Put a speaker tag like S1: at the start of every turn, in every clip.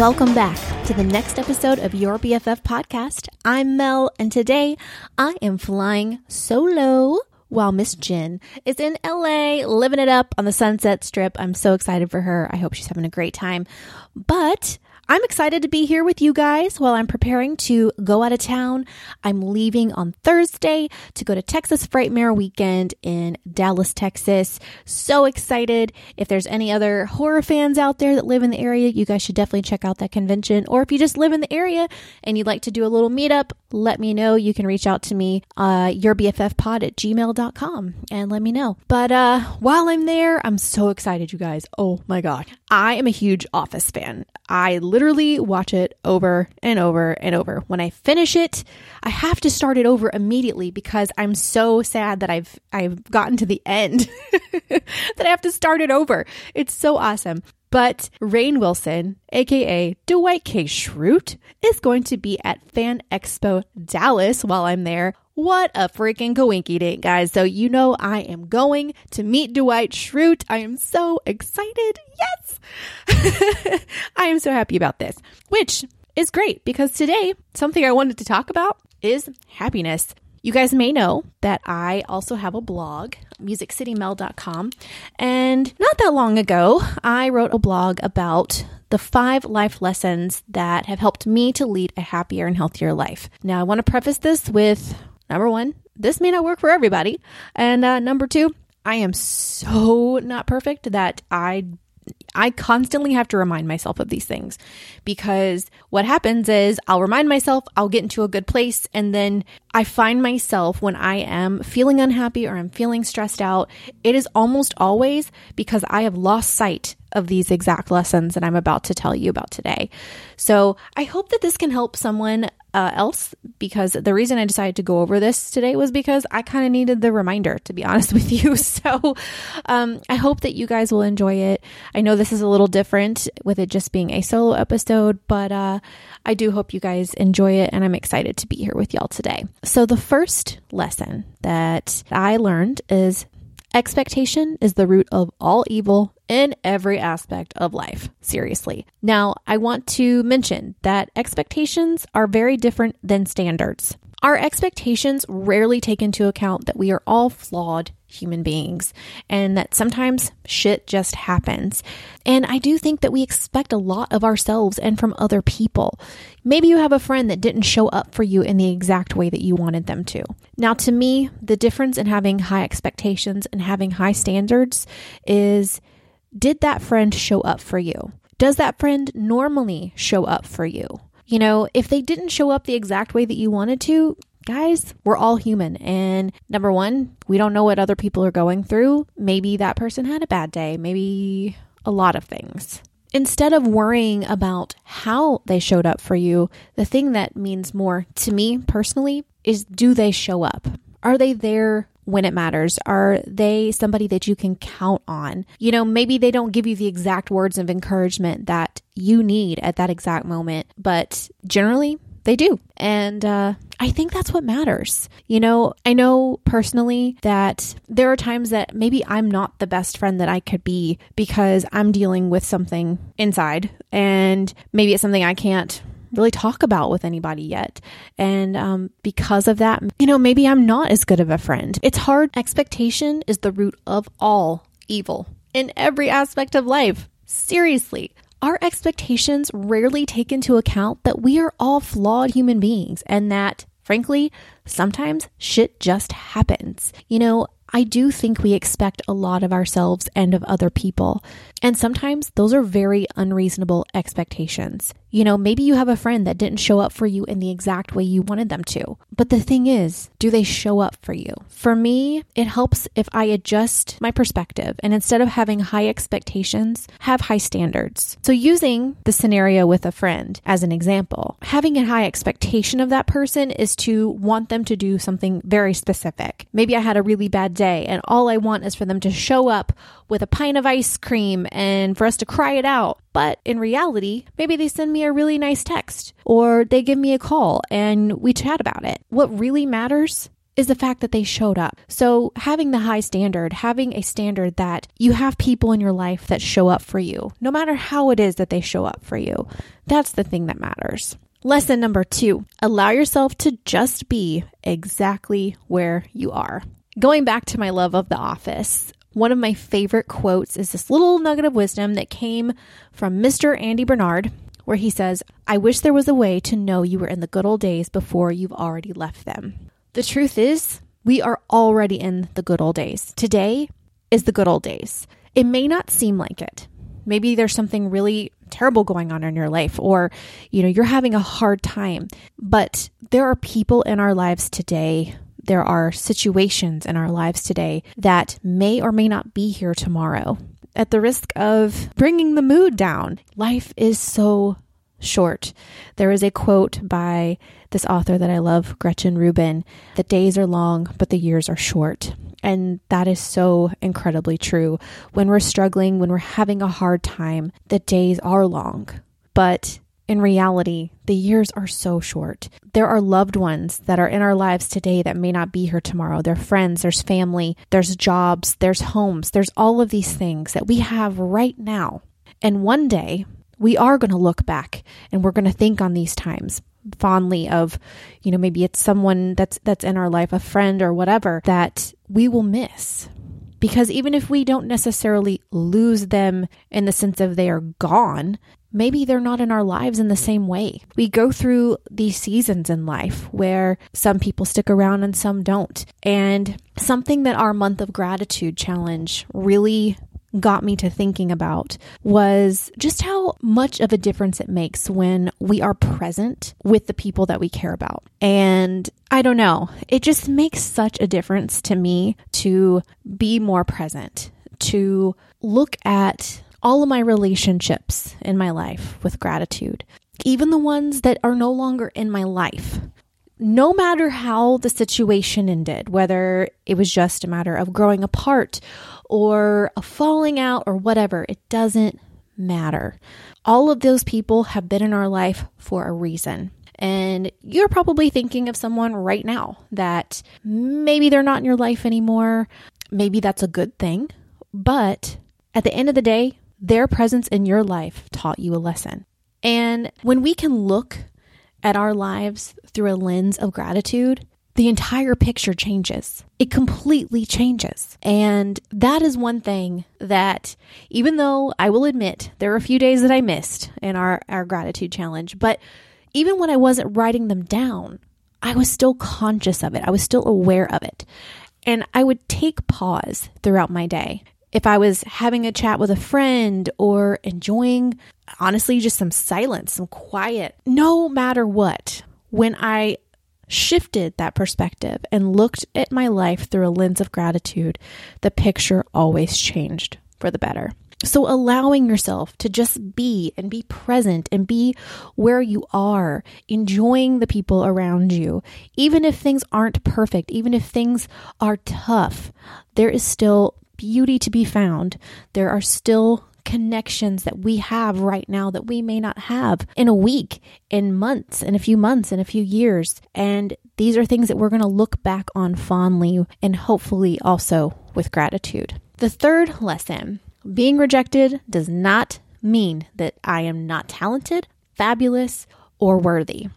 S1: Welcome back to the next episode of Your BFF podcast. I'm Mel, and today I am flying solo while Miss Jen is in LA living it up on the Sunset Strip. I'm so excited for her. I hope she's having a great time. But I'm excited to be here with you guys while I'm preparing to go out of town. I'm leaving on Thursday to go to Texas Frightmare Weekend in Dallas, Texas. So excited. If there's any other horror fans out there that live in the area, you guys should definitely check out that convention. Or if you just live in the area and you'd like to do a little meetup, let me know. You can reach out to me, uh, yourbffpod at gmail.com and let me know. But uh, while I'm there, I'm so excited, you guys. Oh my God. I am a huge Office fan. I literally watch it over and over and over. When I finish it, I have to start it over immediately because I'm so sad that I've I've gotten to the end that I have to start it over. It's so awesome. But Rainn Wilson, aka Dwight K. Schrute, is going to be at Fan Expo Dallas while I'm there. What a freaking coinky dink, guys. So you know I am going to meet Dwight Schrute. I am so excited. Yes. I am so happy about this, which is great because today something I wanted to talk about is happiness. You guys may know that I also have a blog, musiccitymel.com. And not that long ago, I wrote a blog about the five life lessons that have helped me to lead a happier and healthier life. Now, I want to preface this with number one, this may not work for everybody. And uh, number two, I am so not perfect that I I constantly have to remind myself of these things because what happens is I'll remind myself, I'll get into a good place, and then I find myself when I am feeling unhappy or I'm feeling stressed out, it is almost always because I have lost sight of these exact lessons that I'm about to tell you about today. So I hope that this can help someone uh, else because the reason I decided to go over this today was because I kind of needed the reminder, to be honest with you. So um, I hope that you guys will enjoy it. I know this is a little different with it just being a solo episode, but uh, I do hope you guys enjoy it and I'm excited to be here with y'all today. So the first lesson that I learned is Expectation is the root of all evil in every aspect of life. Seriously. Now, I want to mention that expectations are very different than standards. Our expectations rarely take into account that we are all flawed human beings and that sometimes shit just happens. And I do think that we expect a lot of ourselves and from other people. Maybe you have a friend that didn't show up for you in the exact way that you wanted them to. Now, to me, the difference in having high expectations and having high standards is did that friend show up for you? Does that friend normally show up for you? You know, if they didn't show up the exact way that you wanted to, guys, we're all human. And number one, we don't know what other people are going through. Maybe that person had a bad day, maybe a lot of things. Instead of worrying about how they showed up for you, the thing that means more to me personally is do they show up? Are they there when it matters? Are they somebody that you can count on? You know, maybe they don't give you the exact words of encouragement that you need at that exact moment, but generally they do. And uh, I think that's what matters. You know, I know personally that there are times that maybe I'm not the best friend that I could be because I'm dealing with something inside, and maybe it's something I can't really talk about with anybody yet. And um, because of that, you know, maybe I'm not as good of a friend. It's hard. Expectation is the root of all evil in every aspect of life. Seriously. Our expectations rarely take into account that we are all flawed human beings and that, frankly, sometimes shit just happens. You know, I do think we expect a lot of ourselves and of other people. And sometimes those are very unreasonable expectations. You know, maybe you have a friend that didn't show up for you in the exact way you wanted them to. But the thing is, do they show up for you? For me, it helps if I adjust my perspective and instead of having high expectations, have high standards. So, using the scenario with a friend as an example, having a high expectation of that person is to want them to do something very specific. Maybe I had a really bad day and all I want is for them to show up with a pint of ice cream and for us to cry it out. But in reality, maybe they send me a really nice text or they give me a call and we chat about it. What really matters is the fact that they showed up. So, having the high standard, having a standard that you have people in your life that show up for you, no matter how it is that they show up for you, that's the thing that matters. Lesson number two allow yourself to just be exactly where you are. Going back to my love of The Office, one of my favorite quotes is this little nugget of wisdom that came from Mr. Andy Bernard, where he says, I wish there was a way to know you were in the good old days before you've already left them. The truth is, we are already in the good old days. Today is the good old days. It may not seem like it. Maybe there's something really terrible going on in your life or you know you're having a hard time. But there are people in our lives today there are situations in our lives today that may or may not be here tomorrow. At the risk of bringing the mood down, life is so short. There is a quote by this author that I love, Gretchen Rubin The days are long, but the years are short. And that is so incredibly true. When we're struggling, when we're having a hard time, the days are long. But in reality, the years are so short. There are loved ones that are in our lives today that may not be here tomorrow. There are friends, there's family, there's jobs, there's homes, there's all of these things that we have right now. And one day, we are going to look back and we're going to think on these times fondly of you know maybe it's someone that's that's in our life a friend or whatever that we will miss because even if we don't necessarily lose them in the sense of they are gone maybe they're not in our lives in the same way. We go through these seasons in life where some people stick around and some don't. And something that our month of gratitude challenge really got me to thinking about was just how much of a difference it makes when we are present with the people that we care about. And I don't know, it just makes such a difference to me to be more present, to look at all of my relationships in my life with gratitude, even the ones that are no longer in my life no matter how the situation ended, whether it was just a matter of growing apart or a falling out or whatever, it doesn't matter. All of those people have been in our life for a reason. And you're probably thinking of someone right now that maybe they're not in your life anymore. Maybe that's a good thing. But at the end of the day, their presence in your life taught you a lesson. And when we can look at our lives through a lens of gratitude, the entire picture changes. It completely changes. And that is one thing that, even though I will admit there are a few days that I missed in our, our gratitude challenge, but even when I wasn't writing them down, I was still conscious of it. I was still aware of it. And I would take pause throughout my day if I was having a chat with a friend or enjoying, honestly, just some silence, some quiet, no matter what, when I shifted that perspective and looked at my life through a lens of gratitude, the picture always changed for the better. So, allowing yourself to just be and be present and be where you are, enjoying the people around you, even if things aren't perfect, even if things are tough, there is still beauty to be found. There are still connections that we have right now that we may not have in a week, in months, in a few months, in a few years. And these are things that we're going to look back on fondly and hopefully also with gratitude. The third lesson being rejected does not mean that I am not talented, fabulous, or worthy.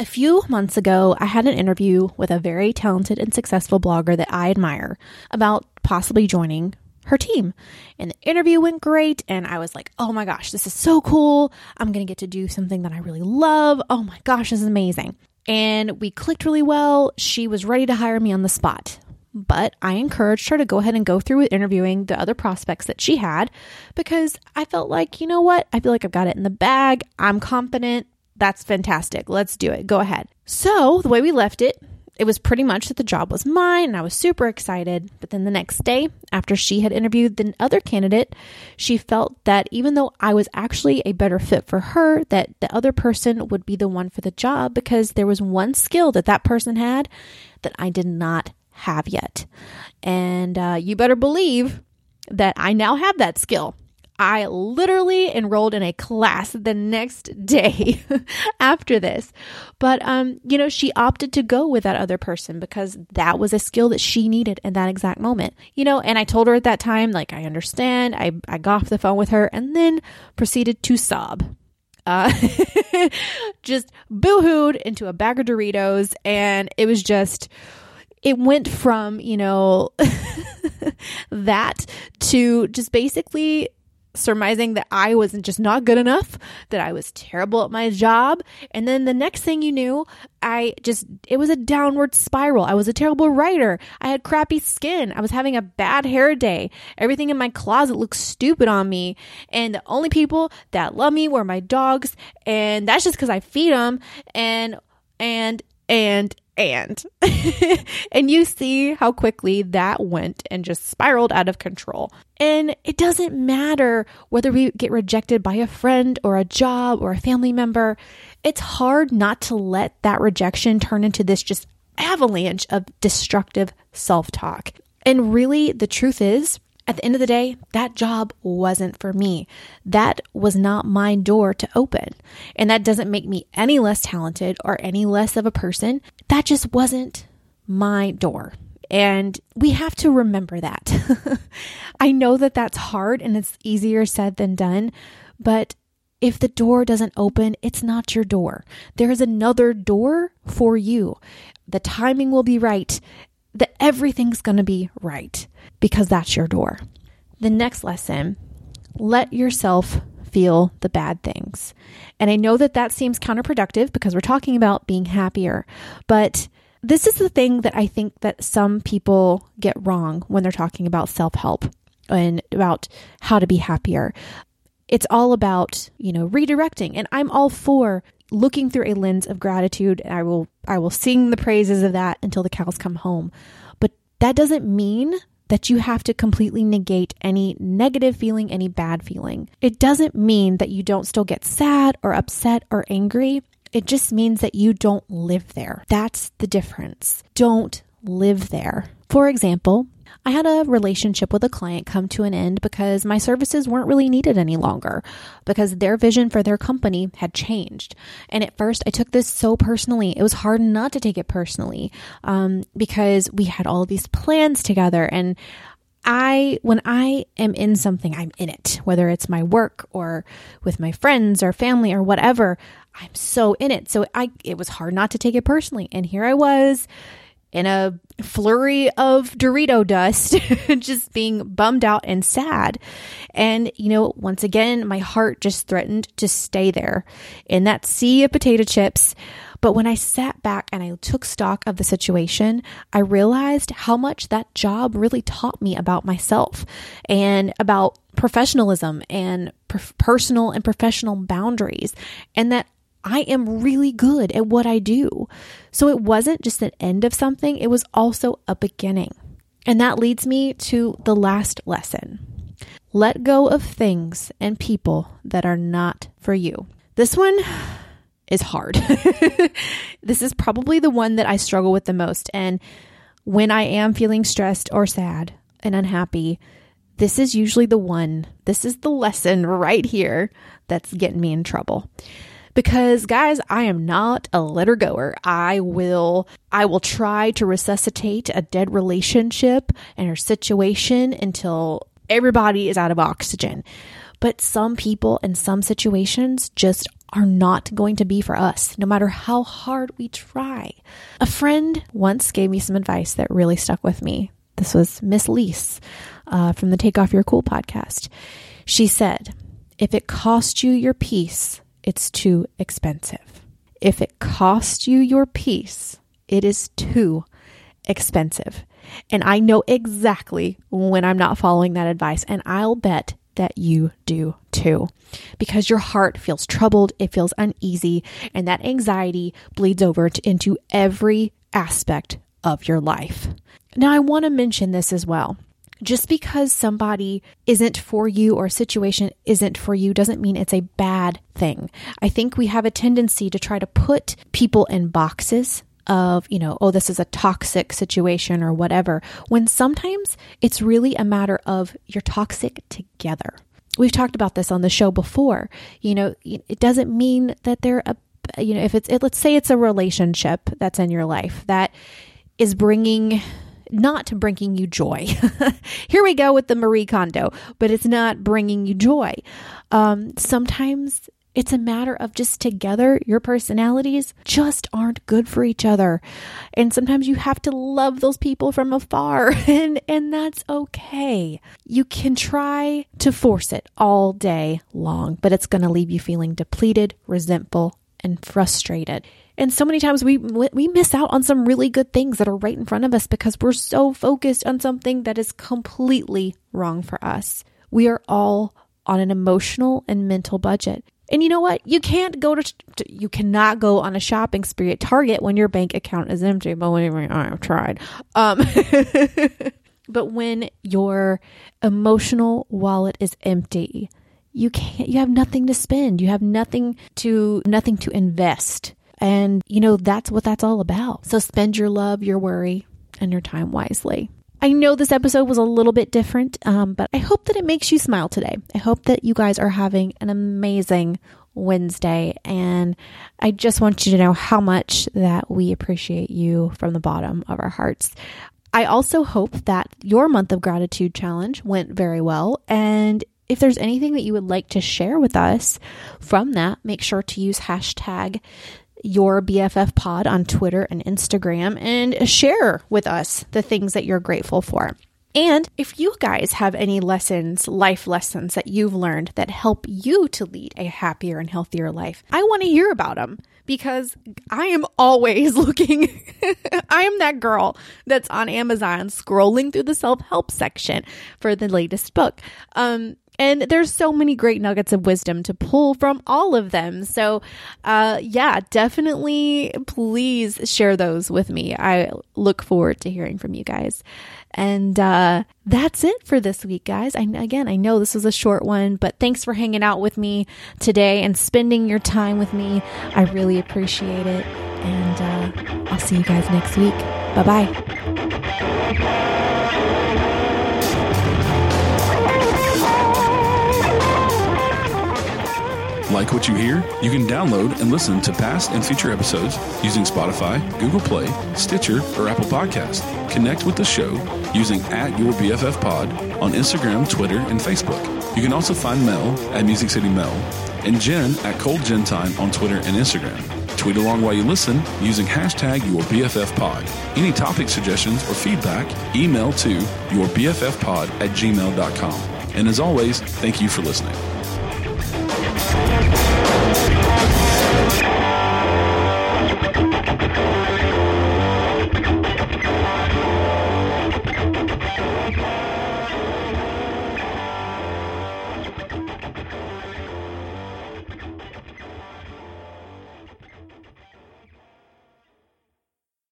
S1: A few months ago, I had an interview with a very talented and successful blogger that I admire about possibly joining her team. And the interview went great. And I was like, oh my gosh, this is so cool. I'm going to get to do something that I really love. Oh my gosh, this is amazing. And we clicked really well. She was ready to hire me on the spot. But I encouraged her to go ahead and go through with interviewing the other prospects that she had because I felt like, you know what? I feel like I've got it in the bag. I'm confident. That's fantastic. Let's do it. Go ahead. So, the way we left it, it was pretty much that the job was mine and I was super excited. But then the next day, after she had interviewed the other candidate, she felt that even though I was actually a better fit for her, that the other person would be the one for the job because there was one skill that that person had that I did not have yet. And uh, you better believe that I now have that skill. I literally enrolled in a class the next day after this. But um, you know, she opted to go with that other person because that was a skill that she needed in that exact moment. You know, and I told her at that time, like, I understand. I, I got off the phone with her and then proceeded to sob. Uh, just boohooed into a bag of Doritos, and it was just it went from, you know, that to just basically surmising that I wasn't just not good enough, that I was terrible at my job. And then the next thing you knew, I just, it was a downward spiral. I was a terrible writer. I had crappy skin. I was having a bad hair day. Everything in my closet looked stupid on me. And the only people that love me were my dogs. And that's just because I feed them. And, and, and, and and you see how quickly that went and just spiraled out of control. And it doesn't matter whether we get rejected by a friend or a job or a family member. It's hard not to let that rejection turn into this just avalanche of destructive self-talk. And really the truth is at the end of the day, that job wasn't for me. That was not my door to open. And that doesn't make me any less talented or any less of a person. That just wasn't my door. And we have to remember that. I know that that's hard and it's easier said than done, but if the door doesn't open, it's not your door. There is another door for you. The timing will be right that everything's going to be right because that's your door. The next lesson let yourself feel the bad things. And I know that that seems counterproductive because we're talking about being happier, but this is the thing that I think that some people get wrong when they're talking about self-help and about how to be happier. It's all about, you know, redirecting and I'm all for looking through a lens of gratitude I will I will sing the praises of that until the cows come home. But that doesn't mean that you have to completely negate any negative feeling, any bad feeling. It doesn't mean that you don't still get sad or upset or angry. It just means that you don't live there. That's the difference. Don't live there. For example, I had a relationship with a client come to an end because my services weren't really needed any longer because their vision for their company had changed. And at first, I took this so personally. It was hard not to take it personally um, because we had all these plans together and I, when I am in something, I'm in it, whether it's my work or with my friends or family or whatever. I'm so in it. So I, it was hard not to take it personally. And here I was in a flurry of Dorito dust, just being bummed out and sad. And, you know, once again, my heart just threatened to stay there in that sea of potato chips. But when I sat back and I took stock of the situation, I realized how much that job really taught me about myself and about professionalism and personal and professional boundaries, and that I am really good at what I do. So it wasn't just an end of something, it was also a beginning. And that leads me to the last lesson let go of things and people that are not for you. This one is hard. this is probably the one that I struggle with the most. And when I am feeling stressed or sad and unhappy, this is usually the one, this is the lesson right here that's getting me in trouble because guys, I am not a letter goer. I will I will try to resuscitate a dead relationship and her situation until everybody is out of oxygen. But some people in some situations just are not going to be for us, no matter how hard we try. A friend once gave me some advice that really stuck with me. This was Miss Lease uh, from the Take Off Your Cool podcast. She said, If it cost you your peace, it's too expensive. If it costs you your peace, it is too expensive. And I know exactly when I'm not following that advice, and I'll bet that you do too. Because your heart feels troubled, it feels uneasy, and that anxiety bleeds over to, into every aspect of your life. Now, I want to mention this as well just because somebody isn't for you or a situation isn't for you doesn't mean it's a bad thing. I think we have a tendency to try to put people in boxes of, you know, oh, this is a toxic situation or whatever, when sometimes it's really a matter of you're toxic together. we've talked about this on the show before. You know, it doesn't mean that they're a you know, if it's it, let's say it's a relationship that's in your life that is bringing not bringing you joy. Here we go with the Marie Kondo, but it's not bringing you joy. Um, sometimes it's a matter of just together, your personalities just aren't good for each other. And sometimes you have to love those people from afar, and, and that's okay. You can try to force it all day long, but it's going to leave you feeling depleted, resentful, and frustrated. And so many times we we miss out on some really good things that are right in front of us because we're so focused on something that is completely wrong for us. We are all on an emotional and mental budget. And you know what? You can't go to, you cannot go on a shopping spree at Target when your bank account is empty. But anyway, I've tried. Um, but when your emotional wallet is empty, you can't you have nothing to spend you have nothing to nothing to invest and you know that's what that's all about so spend your love your worry and your time wisely I know this episode was a little bit different, um, but I hope that it makes you smile today. I hope that you guys are having an amazing Wednesday. And I just want you to know how much that we appreciate you from the bottom of our hearts. I also hope that your month of gratitude challenge went very well. And if there's anything that you would like to share with us from that, make sure to use hashtag your BFF pod on Twitter and Instagram and share with us the things that you're grateful for. And if you guys have any lessons, life lessons that you've learned that help you to lead a happier and healthier life, I want to hear about them because I am always looking. I am that girl that's on Amazon scrolling through the self help section for the latest book. Um, and there's so many great nuggets of wisdom to pull from all of them. So, uh, yeah, definitely please share those with me. I look forward to hearing from you guys. And uh, that's it for this week, guys. I, again, I know this was a short one, but thanks for hanging out with me today and spending your time with me. I really appreciate it. And uh, I'll see you guys next week. Bye bye.
S2: Like what you hear? You can download and listen to past and future episodes using Spotify, Google Play, Stitcher, or Apple Podcast. Connect with the show using at your BFF Pod on Instagram, Twitter, and Facebook. You can also find Mel at Music City Mel and Jen at Cold Gen Time on Twitter and Instagram. Tweet along while you listen using hashtag your BFF Pod. Any topic suggestions or feedback, email to your BFF Pod at gmail.com. And as always, thank you for listening.